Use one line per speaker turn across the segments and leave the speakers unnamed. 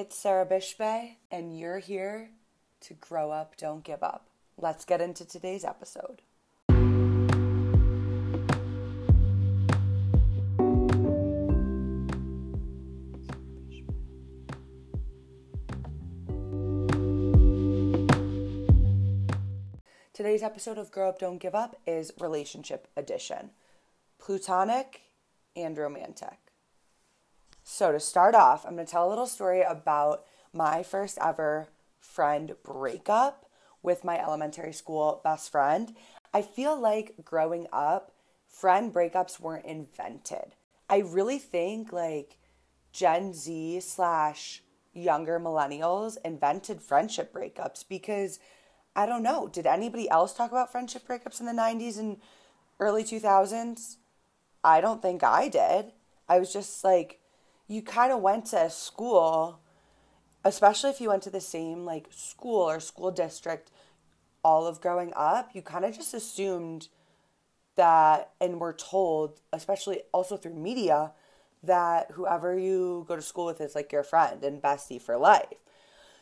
It's Sara Bishbae, and you're here to grow up, don't give up. Let's get into today's episode. Today's episode of Grow Up, Don't Give Up is Relationship Edition Plutonic and Romantic. So, to start off, I'm going to tell a little story about my first ever friend breakup with my elementary school best friend. I feel like growing up, friend breakups weren't invented. I really think like Gen Z slash younger millennials invented friendship breakups because I don't know. Did anybody else talk about friendship breakups in the 90s and early 2000s? I don't think I did. I was just like, you kind of went to school, especially if you went to the same like school or school district all of growing up, you kind of just assumed that and were told, especially also through media, that whoever you go to school with is like your friend and bestie for life.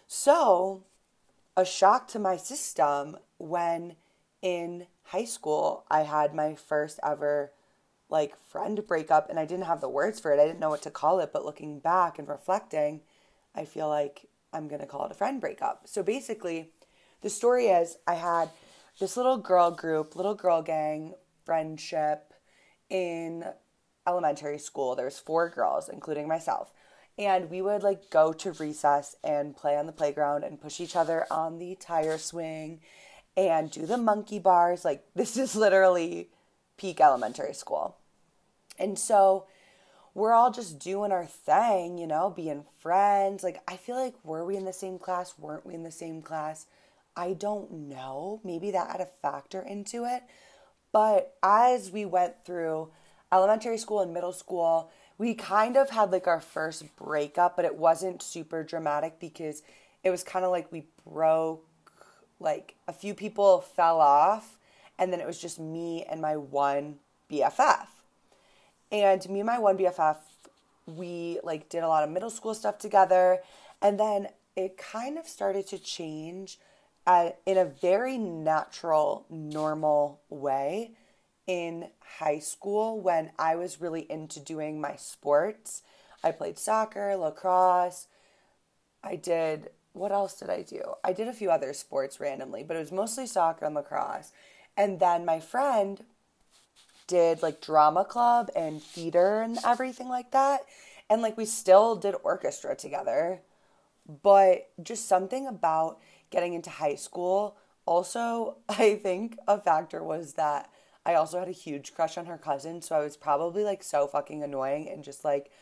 So a shock to my system when in high school I had my first ever like friend breakup and I didn't have the words for it. I didn't know what to call it, but looking back and reflecting, I feel like I'm going to call it a friend breakup. So basically, the story is I had this little girl group, little girl gang friendship in elementary school. There was four girls, including myself and we would like go to recess and play on the playground and push each other on the tire swing and do the monkey bars like this is literally peak elementary school. And so we're all just doing our thing you know being friends. Like i feel like were we in the same class? Weren't we in the same class? I don't know. Maybe that had a factor into it. But as we went through elementary school and middle school we kind of had like our first breakup, but it wasn't super dramatic because it was kind of like we broke, like a few people fell off, and then it was just me and my one BFF. And me and my one BFF, we like did a lot of middle school stuff together, and then it kind of started to change uh, in a very natural, normal way in high school when I was really into doing my sports. I played soccer, lacrosse. I did, what else did I do? I did a few other sports randomly, but it was mostly soccer and lacrosse. And then my friend did like drama club and theater and everything like that. And like we still did orchestra together. But just something about getting into high school. Also, I think a factor was that I also had a huge crush on her cousin, so I was probably like so fucking annoying and just like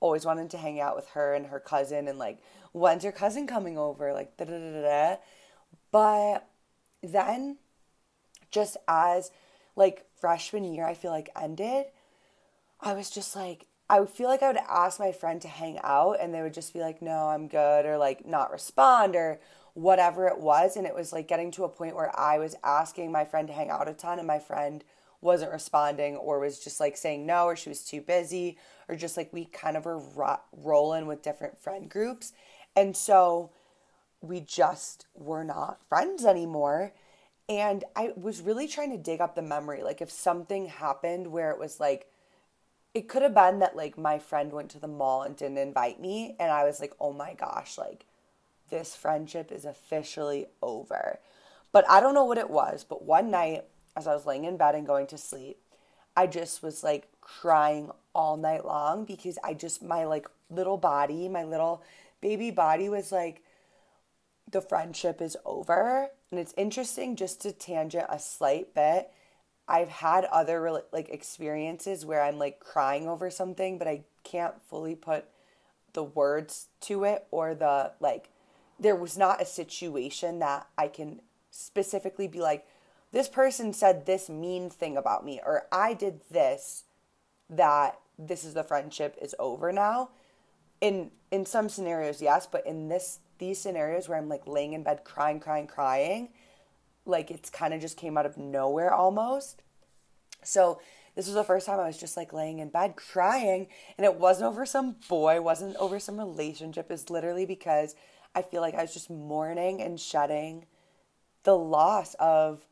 always wanted to hang out with her and her cousin and like when's your cousin coming over like da da da da. But then just as like freshman year I feel like ended, I was just like I would feel like I would ask my friend to hang out and they would just be like, no, I'm good, or like not respond, or whatever it was. And it was like getting to a point where I was asking my friend to hang out a ton and my friend wasn't responding or was just like saying no or she was too busy or just like we kind of were ro- rolling with different friend groups. And so we just were not friends anymore. And I was really trying to dig up the memory. Like, if something happened where it was like, it could have been that like my friend went to the mall and didn't invite me. And I was like, oh my gosh, like, this friendship is officially over. But I don't know what it was. But one night, as I was laying in bed and going to sleep, I just was like crying all night long because I just, my like little body, my little baby body was like, the friendship is over. And it's interesting just to tangent a slight bit. I've had other like experiences where I'm like crying over something, but I can't fully put the words to it or the like there was not a situation that I can specifically be like, this person said this mean thing about me, or I did this, that this is the friendship is over now. In in some scenarios, yes, but in this these scenarios where I'm like laying in bed crying, crying, crying, like it's kind of just came out of nowhere almost. So this was the first time I was just like laying in bed crying. And it wasn't over some boy, wasn't over some relationship. It's literally because I feel like I was just mourning and shedding the loss of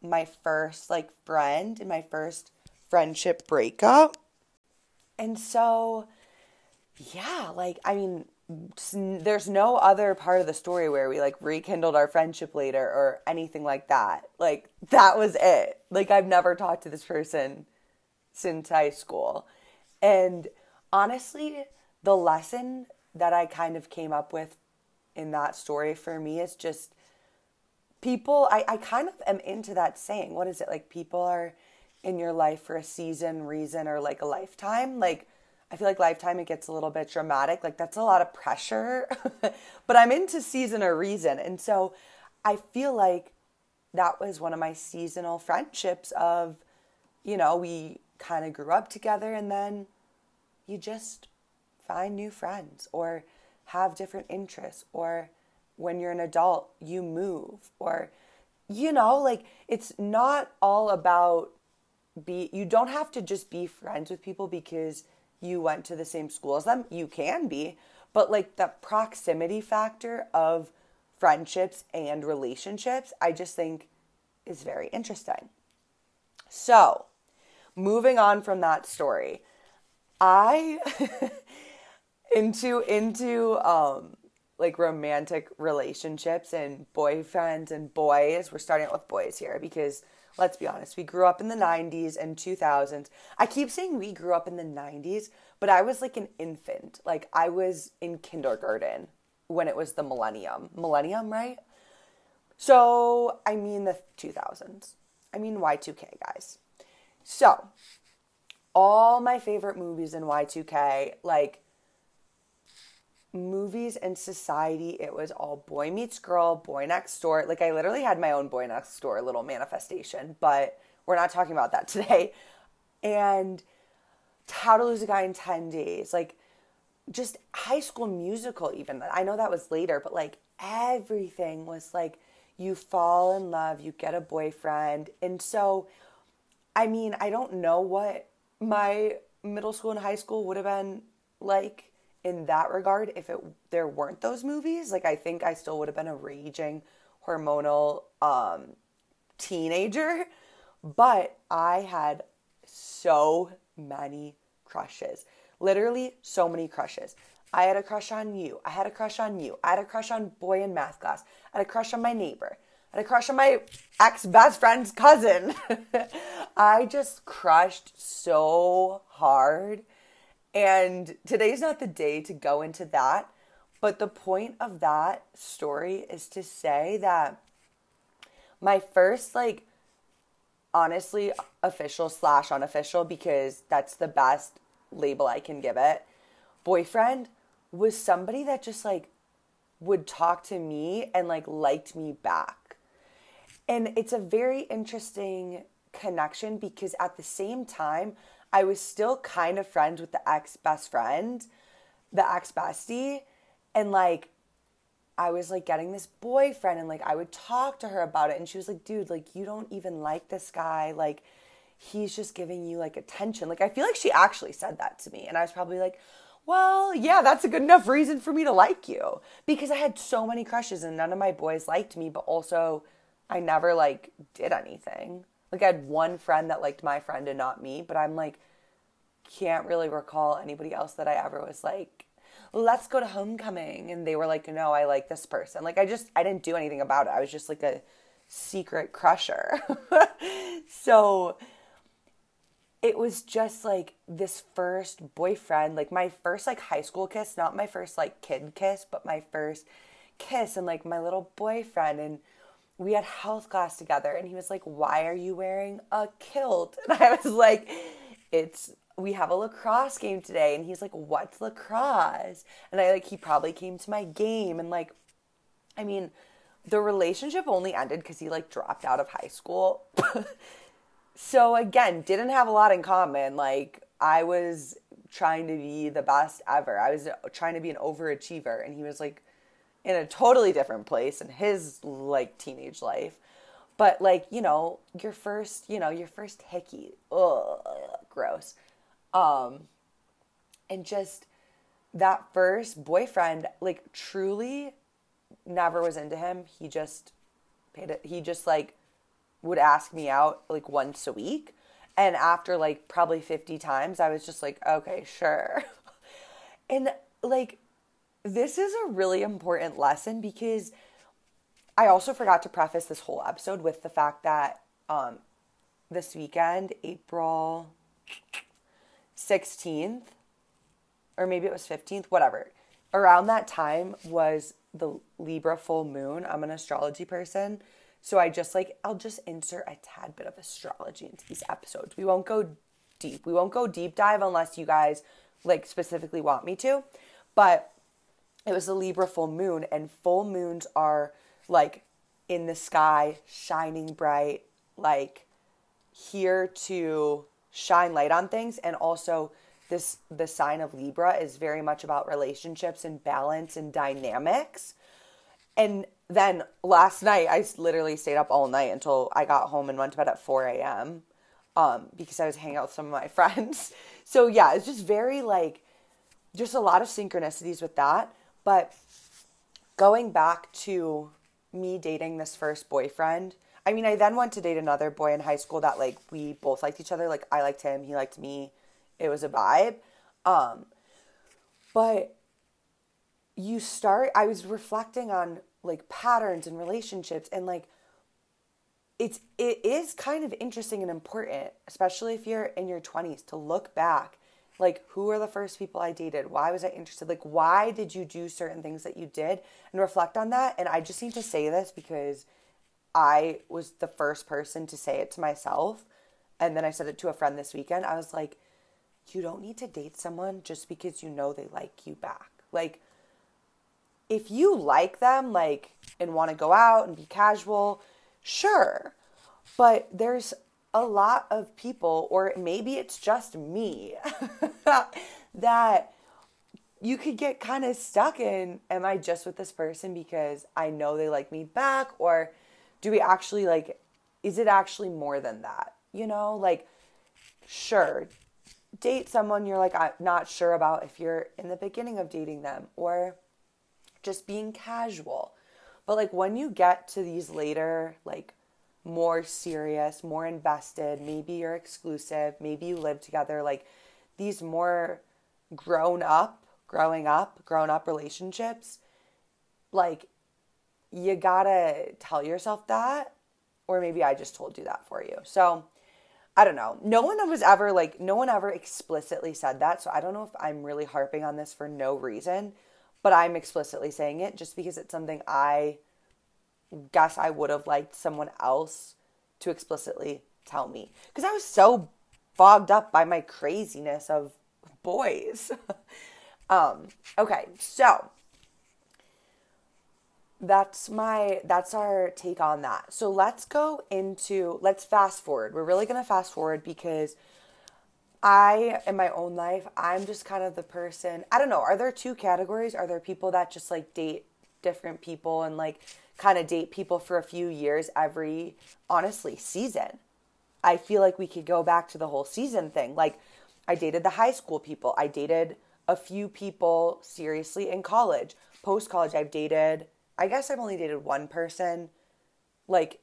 my first like friend and my first friendship breakup. And so, yeah, like, I mean, there's no other part of the story where we like rekindled our friendship later or anything like that. Like, that was it. Like, I've never talked to this person since high school. And honestly, the lesson that I kind of came up with in that story for me is just people I, I kind of am into that saying. What is it? Like people are in your life for a season, reason, or like a lifetime. Like I feel like lifetime it gets a little bit dramatic. Like that's a lot of pressure. but I'm into season or reason. And so I feel like that was one of my seasonal friendships of, you know, we kind of grew up together and then you just find new friends or have different interests or when you're an adult you move or you know like it's not all about be you don't have to just be friends with people because you went to the same school as them you can be but like the proximity factor of friendships and relationships i just think is very interesting so moving on from that story i into into um like romantic relationships and boyfriends and boys. We're starting out with boys here because let's be honest, we grew up in the 90s and 2000s. I keep saying we grew up in the 90s, but I was like an infant. Like I was in kindergarten when it was the millennium. Millennium, right? So, I mean the 2000s. I mean Y2K, guys. So, all my favorite movies in Y2K, like movies and society, it was all boy meets girl, boy next door. Like I literally had my own boy next door little manifestation, but we're not talking about that today. And how to lose a guy in 10 days, like just high school musical even. I know that was later, but like everything was like you fall in love, you get a boyfriend. And so I mean, I don't know what my middle school and high school would have been like in that regard if it there weren't those movies like i think i still would have been a raging hormonal um, teenager. But i had so many crushes. Literally so many crushes. I had a crush on you. I had a crush on you. I had a crush on boy in math class. I had a crush on my neighbor. I had a crush on my ex best friend's cousin. I just crushed so hard and today's not the day to go into that. But the point of that story is to say that my first, like, honestly, official slash unofficial, because that's the best label I can give it, boyfriend was somebody that just, like, would talk to me and, like, liked me back. And it's a very interesting connection because at the same time, I was still kind of friends with the ex best friend, the ex bestie, and like I was like getting this boyfriend and like I would talk to her about it and she was like, "Dude, like you don't even like this guy. Like he's just giving you like attention." Like I feel like she actually said that to me and I was probably like, "Well, yeah, that's a good enough reason for me to like you." Because I had so many crushes and none of my boys liked me, but also I never like did anything. Like I had one friend that liked my friend and not me, but I'm like can't really recall anybody else that I ever was like, let's go to homecoming. And they were like, no, I like this person. Like I just, I didn't do anything about it. I was just like a secret crusher. so it was just like this first boyfriend, like my first like high school kiss, not my first like kid kiss, but my first kiss and like my little boyfriend. And we had health class together and he was like, Why are you wearing a kilt? And I was like, It's we have a lacrosse game today. And he's like what's lacrosse? And i like he probably came to my game and like i mean the relationship only ended because he like dropped out of high school. So again didn't have a lot in common. Like i was trying to be the best ever. I was trying to be an overachiever. And he was like in a totally different place in his like teenage life But like, you know, your first, you know, your first hickey, ugh, gross. Um, and just that first boyfriend, like truly never was into him. He just paid it. He just like would ask me out like once a week. And after like probably 50 times, I was just like, okay, sure. and like, this is a really important lesson because I also forgot to preface this whole episode with the fact that um, this weekend, April 16th, or maybe it was 15th, whatever, around that time was the Libra full moon. I'm an astrology person. So I just like, I'll just insert a tad bit of astrology into these episodes. We won't go deep. We won't go deep dive unless you guys like specifically want me to. But it was the Libra full moon, and full moons are like in the sky, shining bright, like here to shine light on things. And also, this the sign of Libra is very much about relationships and balance and dynamics. And then last night, I literally stayed up all night until I got home and went to bed at 4 a.m. Um, because I was hanging out with some of my friends. So, yeah, it's just very like, just a lot of synchronicities with that. But going back to me dating this first boyfriend, I mean, I then went to date another boy in high school that like we both liked each other. Like I liked him, he liked me. It was a vibe. Um, but you start I was reflecting on like patterns and relationships and like it's it is kind of interesting and important, especially if you're in your 20s to look back like who are the first people I dated? Why was I interested? Like why did you do certain things that you did and reflect on that? And I just need to say this because I was the first person to say it to myself and then I said it to a friend this weekend. I was like you don't need to date someone just because you know they like you back. Like if you like them like and want to go out and be casual, sure. But there's a lot of people or maybe it's just me that you could get kind of stuck in am I just with this person because I know they like me back or do we actually like is it actually more than that? You know, like sure, date someone you're like I'm not sure about if you're in the beginning of dating them or just being casual. But like when you get to these later, like more serious, more invested, maybe you're exclusive, maybe you live together, like these more grown up, growing up, grown up relationships, like you gotta tell yourself that, or maybe I just told you that for you. So I don't know. No one was ever like, no one ever explicitly said that. So I don't know if I'm really harping on this for no reason but I'm explicitly saying it just because it's something I guess I would have liked someone else to explicitly tell me because I was so fogged up by my craziness of boys. um, okay, so that's my that's our take on that. So let's go into let's fast forward. We're really going to fast forward because I, in my own life, I'm just kind of the person. I don't know. Are there two categories? Are there people that just like date different people and like kind of date people for a few years every, honestly, season? I feel like we could go back to the whole season thing. Like, I dated the high school people, I dated a few people seriously in college. Post college, I've dated, I guess I've only dated one person, like,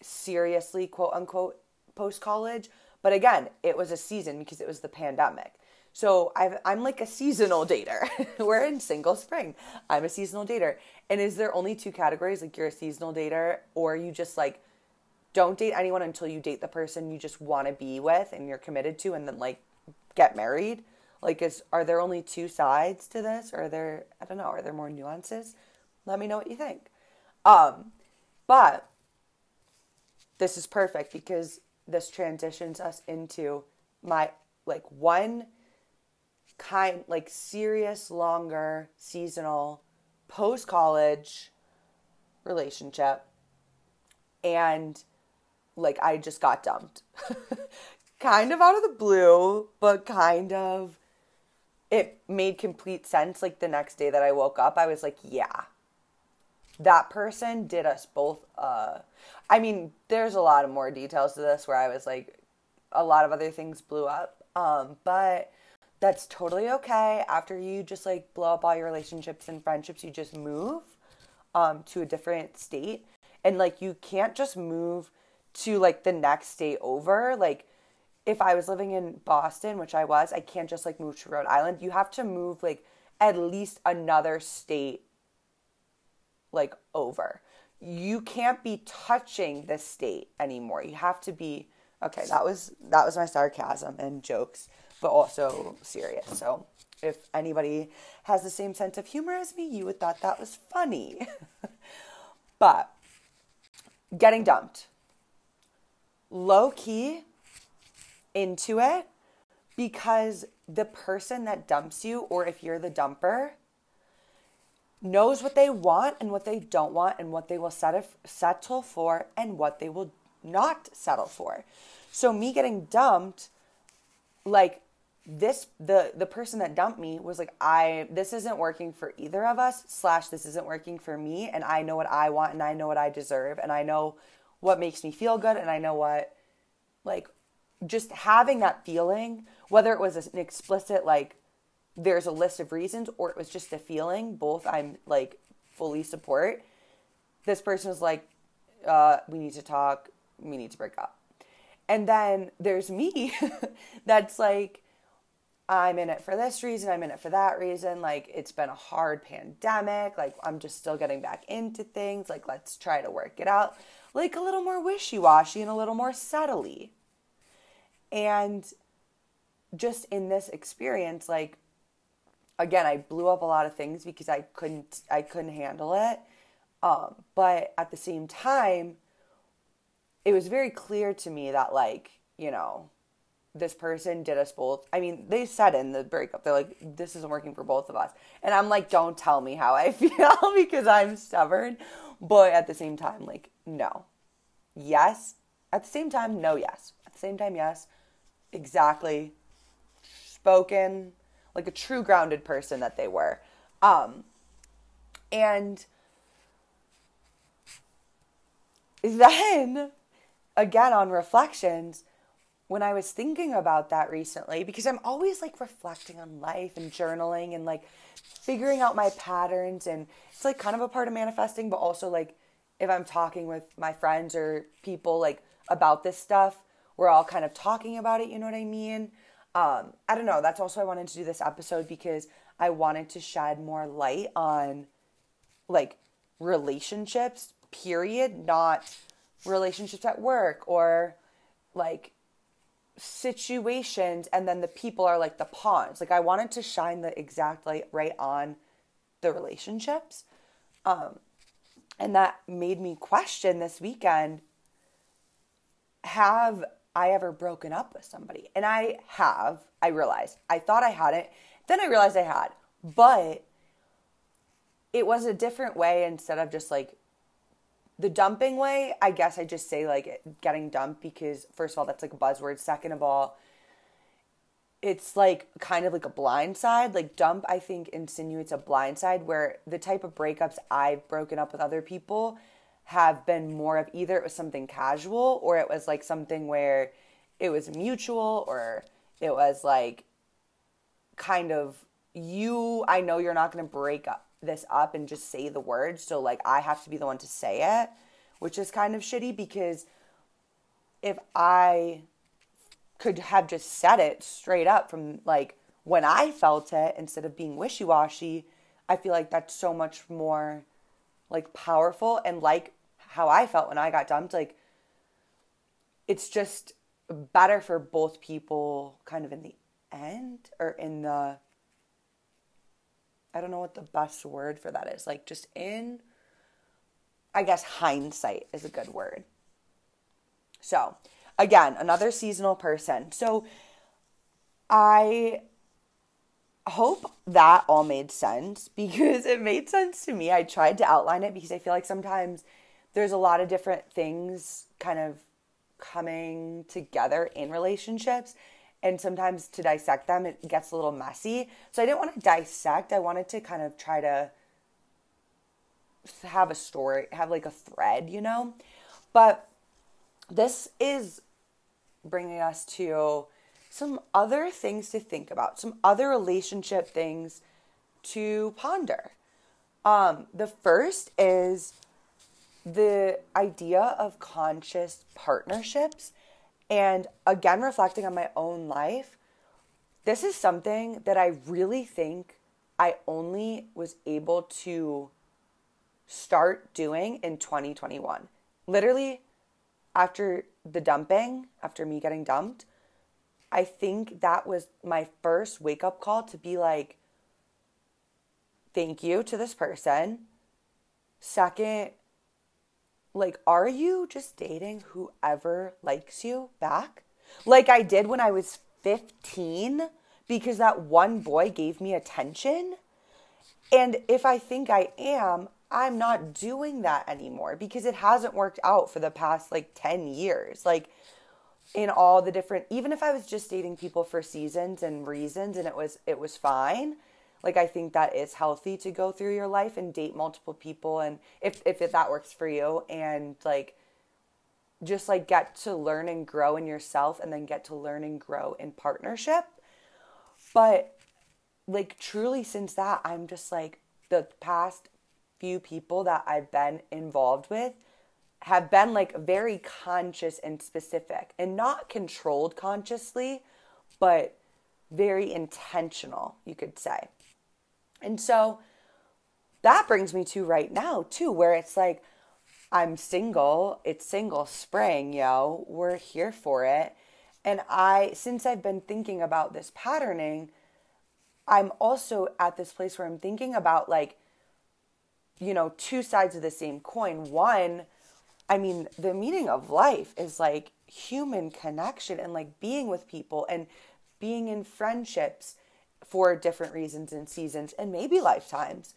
seriously, quote unquote, post college but again, it was a season because it was the pandemic. So i am like a seasonal dater. We're in single spring. I'm a seasonal dater. And is there only two categories? Like you're a seasonal dater, or you just like don't date anyone until you date the person you just want to be with and you're committed to, and then like get married? Like, is are there only two sides to this, or are there I don't know? Are there more nuances? Let me know what you think. Um, but this is perfect because this transitions us into my like one kind like serious longer seasonal post college relationship and like I just got dumped. kind of out of the blue, but kind of it made complete sense like the next day that I woke up I was like, yeah. that person did us both uh I mean, there's a lot of more details to this where I was like a lot of other things blew up. Um, but that's totally okay. After you just like blow up all your relationships and friendships, you just move um to a different state. And like you can't just move to like the next state over. Like if I was living in Boston, which I was, I can't just like move to Rhode Island. You have to move like at least another state like over. You can't be touching the state anymore. You have to be okay, that was that was my sarcasm and jokes, but also serious. So if anybody has the same sense of humor as me, you would thought that was funny. but getting dumped. Low key into it because the person that dumps you, or if you're the dumper, knows what they want and what they don't want, and what they will settle for and what they will not settle for. So, me getting dumped, like, this the the person that dumped me was like i this isn't working for either of us slash this isn't working for me and i know what i want and i know what i deserve and i know what makes me feel good and i know what like just having that feeling, whether it was an explicit, like, there's a list of reasons, or it was just a feeling, both I'm like fully support. This person was like, uh, we need to talk, we need to break up. And then there's me that's like, I'm in it for this reason, I'm in it for that reason. Like, it's been a hard pandemic. Like, I'm just still getting back into things. Like, let's try to work it out. Like, a little more wishy washy and a little more subtly. And just in this experience, like, again, I blew up a lot of things because I couldn't, I couldn't handle it. Um, but at the same time, it was very clear to me that, like, you know, this person did us both. I mean, they said in the breakup, they're like, this isn't working for both of us. And I'm like, don't tell me how I feel because I'm stubborn. But at the same time, like, no. Yes. At the same time, no, yes. At the same time, yes exactly spoken like a true grounded person that they were. Um, and then again on reflections, when I was thinking about that recently, because I'm always like reflecting on life and journaling and like figuring out my patterns, and it's like kind of a part of manifesting, but also like if I'm talking with my friends or people like about this stuff, we're all kind of talking about it, you know what I mean? Um, I don't know. That's also I wanted to do this episode because I wanted to shed more light on like relationships, period, not relationships at work or like situations and then the people are like the pawns. Like I wanted to shine the exact light right on the relationships. Um, and that made me question this weekend have I ever broken up with somebody. And I have, I realized. I thought I hadn't. Then I realized I had. But it was a different way instead of just like the dumping way. I guess I just say like getting dumped because, first of all, that's like a buzzword. Second of all, it's like kind of like a blind side. Like dump, I think insinuates a blind side where the type of breakups I've broken up with other people have been more of either it was something casual or it was like something where it was mutual or it was like kind of you I know you're not going to break up this up and just say the words so like I have to be the one to say it which is kind of shitty because if I could have just said it straight up from like when I felt it instead of being wishy-washy I feel like that's so much more like powerful and like how I felt when I got dumped. Like, it's just better for both people kind of in the end or in the, I don't know what the best word for that is. Like, just in, I guess, hindsight is a good word. So, again, another seasonal person. So, I hope that all made sense because it made sense to me. I tried to outline it because I feel like sometimes there's a lot of different things kind of coming together in relationships and sometimes to dissect them it gets a little messy so i didn't want to dissect i wanted to kind of try to have a story, have like a thread, you know? But this is bringing us to some other things to think about, some other relationship things to ponder. Um, the first is the idea of conscious partnerships. And again, reflecting on my own life, this is something that I really think I only was able to start doing in 2021. Literally, after the dumping, after me getting dumped, I think that was my first wake up call to be like, thank you to this person. Second, like, are you just dating whoever likes you back? Like I did when I was 15 because that one boy gave me attention. And if I think I am, I'm not doing that anymore because it hasn't worked out for the past like 10 years. Like in all the different even if I was just dating people for seasons and reasons and it was it was fine. Like I think that is healthy to go through your life and date multiple people and if if that works for you and like just like get to learn and grow in yourself and then get to learn and grow in partnership. But like truly since that I'm just like the past few people that I've been involved with have been like very conscious and specific and not controlled consciously, but very intentional, you could say. And so that brings me to right now, too, where it's like, I'm single, it's single spring, yo, we're here for it. And I, since I've been thinking about this patterning, I'm also at this place where I'm thinking about like, you know, two sides of the same coin. One, I mean, the meaning of life is like human connection and like being with people and being in friendships for different reasons and seasons and maybe lifetimes.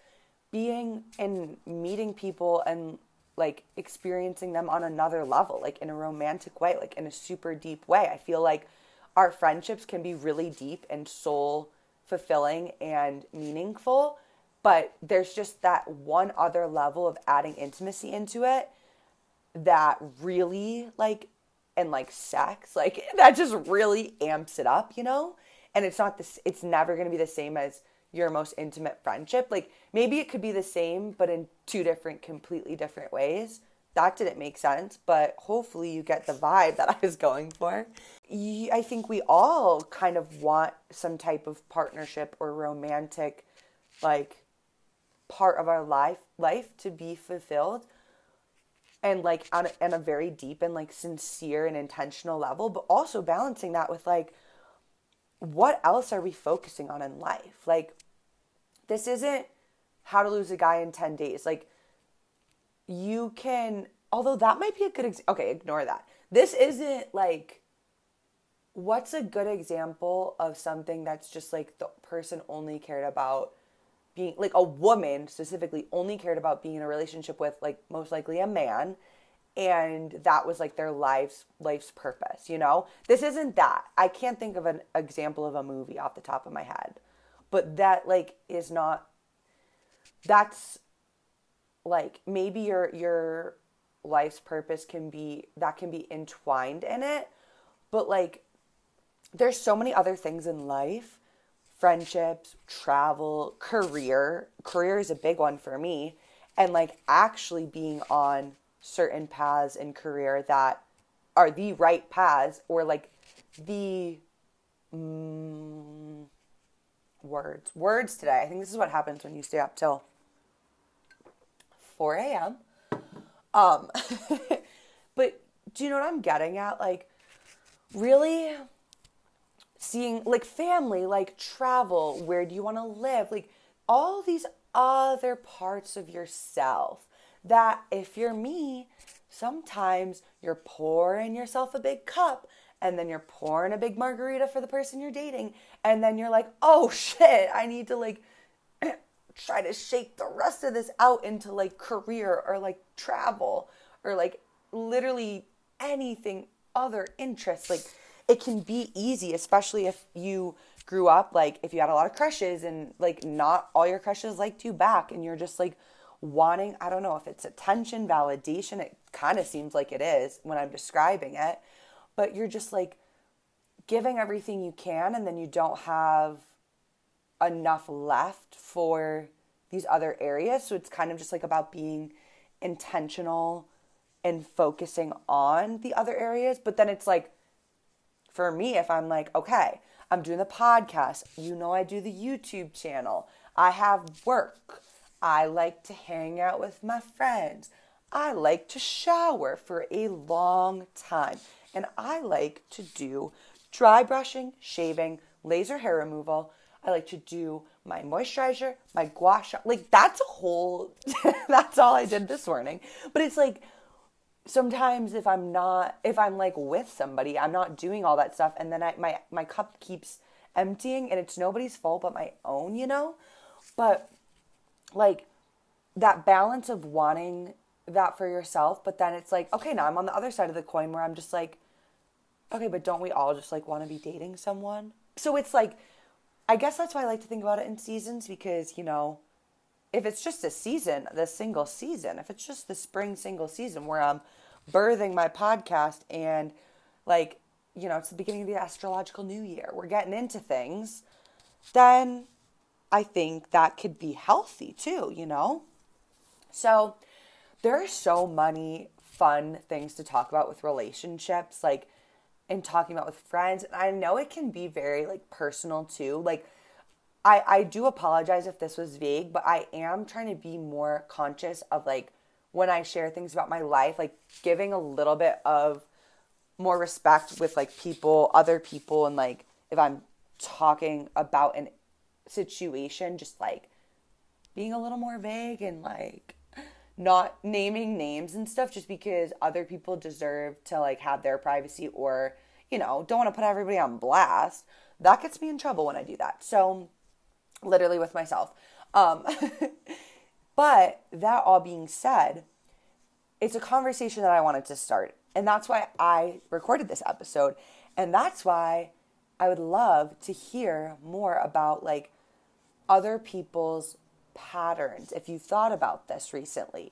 Being and meeting people and like experiencing them on another level, like in a romantic way, like in a super deep way. I feel like our friendships can be really deep and soul fulfilling and meaningful but there's just that one other level of adding intimacy into it that really like and like sex like that just really amps it up you know and it's not this it's never going to be the same as your most intimate friendship. Like maybe it could be the same but in two different completely different ways. That didn't make sense but hopefully you get the vibe that i was going for. I think we all kind of want some type of partnership or romantic like part of our life life to be fulfilled and like on a, on a very deep and like sincere and intentional level but also balancing that with like what else are we focusing on in life like this isn't how to lose a guy in 10 days like you can although that might be a good example. okay ignore that this isn't like what's a good example of something that's just like the person only cared about being like a woman specifically only cared about being in a relationship with like most likely a man and that was like their life's life's purpose you know? This isn't that. I can't think of an example of a movie off the top of my head. But that like is not that's like maybe your your life's purpose can be that can be entwined in it. But like there's so many other things in life. Friendships, travel, career. Career is a big one for me. And like actually being on certain paths in career that are the right paths or like the mm, words. Words today. I think this is what happens when you stay up till 4 a.m. Um, but do you know what I'm getting at? Like, really seeing like family, like travel, where do you want to live, like all these other parts of yourself that if you're me, sometimes you're pouring yourself a big cup and then you're pouring a big margarita for the person you're dating and then you're like, "Oh shit, I need to like try to shake the rest of this out into like career or like travel or like literally anything other interests like it can be easy, especially if you grew up like if you had a lot of crushes and like not all your crushes liked you back and you're just like wanting, I don't know if it's attention, validation, it kind of seems like it is when I'm describing it, but you're just like giving everything you can and then you don't have enough left for these other areas. So it's kind of just like about being intentional and focusing on the other areas. But then it's like, for me, if I'm like, okay, I'm doing the podcast, you know, I do the YouTube channel, I have work, I like to hang out with my friends, I like to shower for a long time, and I like to do dry brushing, shaving, laser hair removal. I like to do my moisturizer, my gua sha. Like that's a whole. that's all I did this morning. But it's like sometimes if I'm not, if I'm like with somebody, I'm not doing all that stuff, and then I my my cup keeps emptying, and it's nobody's fault but my own, you know. But like that balance of wanting that for yourself, but then it's like, okay, now I'm on the other side of the coin where I'm just like, okay, but don't we all just like want to be dating someone? So it's like I guess that's why I like to think about it in seasons because, you know, if it's just a season, the single season, if it's just the spring single season where I'm birthing my podcast and like, you know, it's the beginning of the astrological new year, we're getting into things, then I think that could be healthy too, you know? So there are so many fun things to talk about with relationships. Like, and talking about with friends. And I know it can be very like personal too. Like I I do apologize if this was vague, but I am trying to be more conscious of like when I share things about my life, like giving a little bit of more respect with like people, other people and like if I'm talking about an situation just like being a little more vague and like not naming names and stuff just because other people deserve to like have their privacy or you know don't want to put everybody on blast that gets me in trouble when i do that. So literally with myself. Um but that all being said it's a conversation that i wanted to start and that's why i recorded this episode and that's why i would love to hear more about like other people's patterns if you've thought about this recently.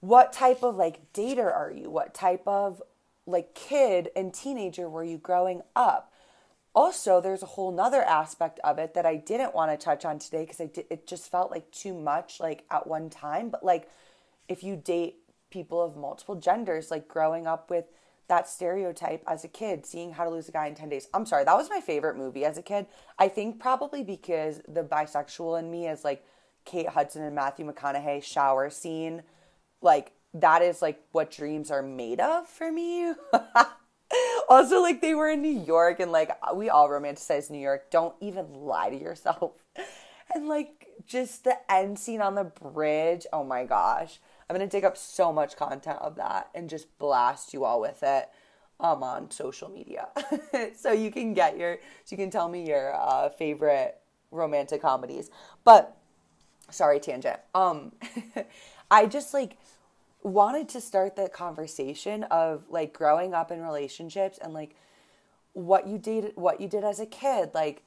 What type of like dater are you? What type of like kid and teenager were you growing up? Also, there's a whole nother aspect of it that I didn't want to touch on today because I did, it just felt like too much like at one time. But like if you date people of multiple genders, like growing up with that stereotype as a kid, seeing how to lose a guy in 10 days. I'm sorry, that was my favorite movie as a kid. I think probably because the bisexual in me is like Kate Hudson and Matthew McConaughey shower scene. Like, that is like what dreams are made of for me. also, like, they were in New York and like we all romanticize New York. Don't even lie to yourself. And like, just the end scene on the bridge. Oh my gosh. I'm going to dig up so much content of that and just blast you all with it um, on social media. so you can get your, so you can tell me your uh, favorite romantic comedies. But sorry, tangent. Um, I just like wanted to start the conversation of like growing up in relationships and like what you did, what you did as a kid, like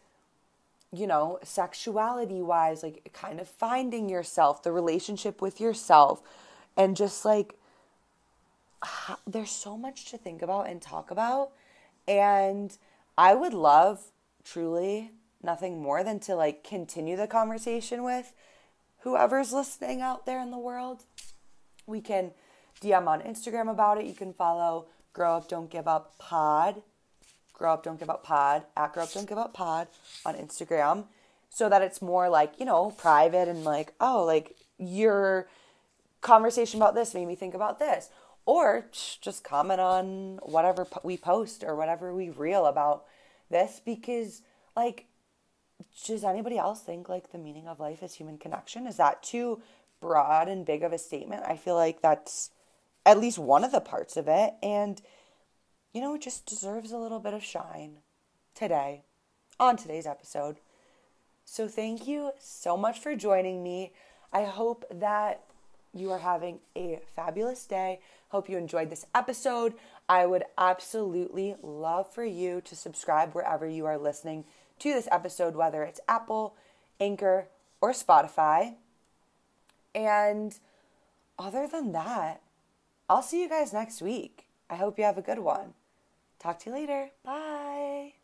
you know, sexuality wise, like kind of finding yourself, the relationship with yourself, and just like how, there's so much to think about and talk about and i would love truly nothing more than to like continue the conversation with whoever's listening out there in the world. We can dm on instagram about it. You can follow grow up don't give up pod. Grow up don't give up pod at grow up don't give up pod on instagram so that it's more like you know private and like oh like you're conversation about this made me think about this. Or just comment on whatever we post or whatever we reel about this because, like, does anybody else think like the meaning of life is human connection? Is that too broad and big of a statement? I feel like that's at least one of the parts of it. And, you know, it just deserves a little bit of shine today on today's episode. So, thank you so much for joining me. I hope that you are having a fabulous day. Hope you enjoyed this episode. I would absolutely love for you to subscribe wherever you are listening to this episode, whether it's Apple, Anchor, or Spotify. And other than that, I'll see you guys next week. I hope you have a good one. Talk to you later. Bye.